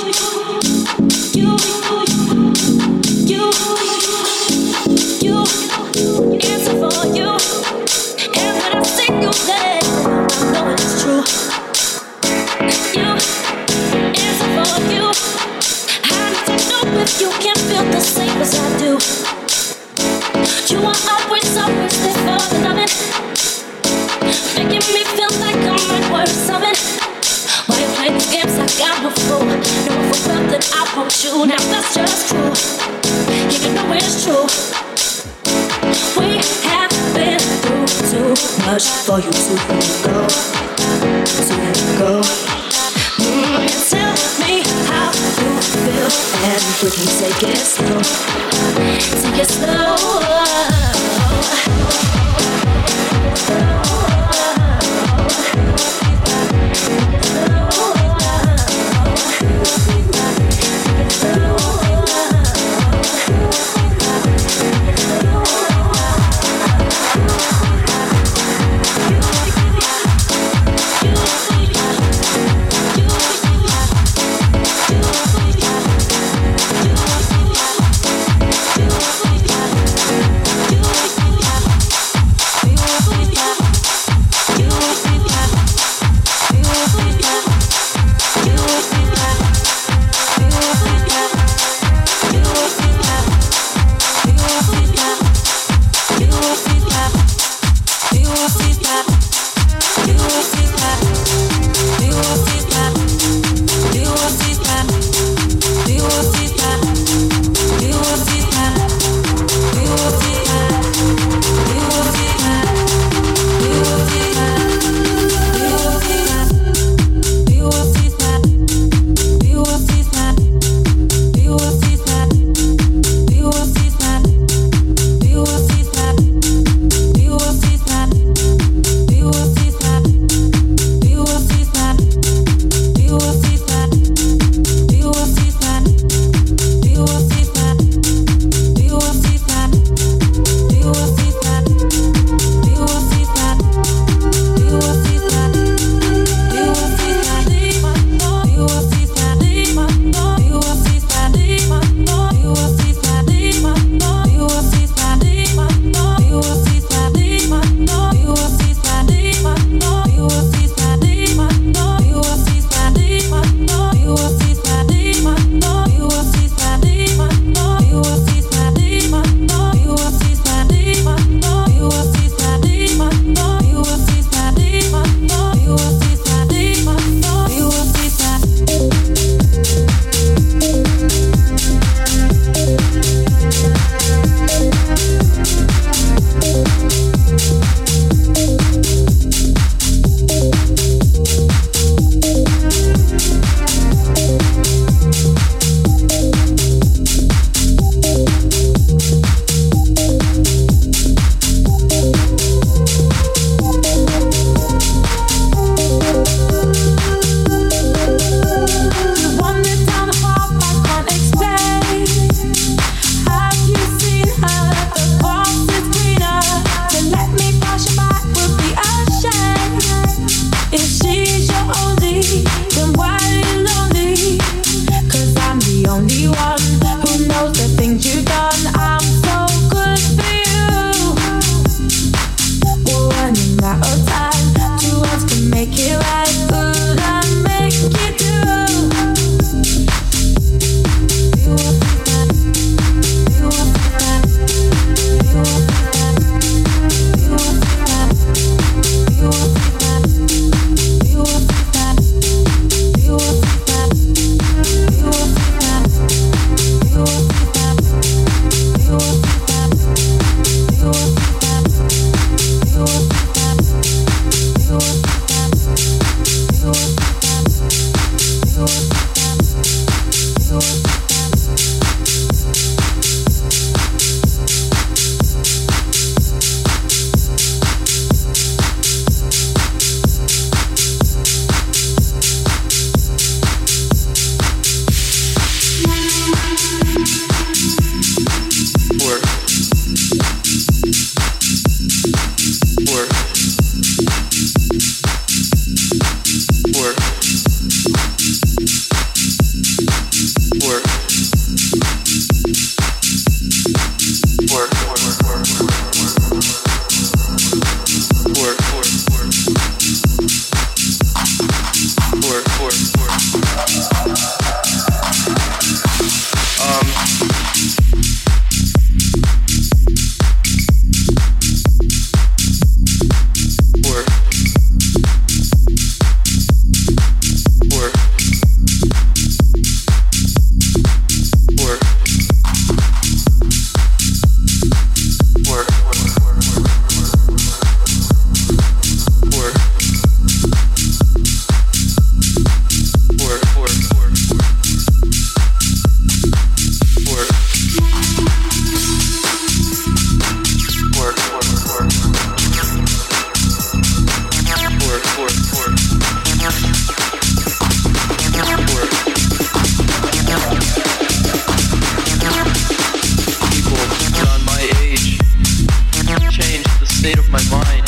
Thank you. We my mind.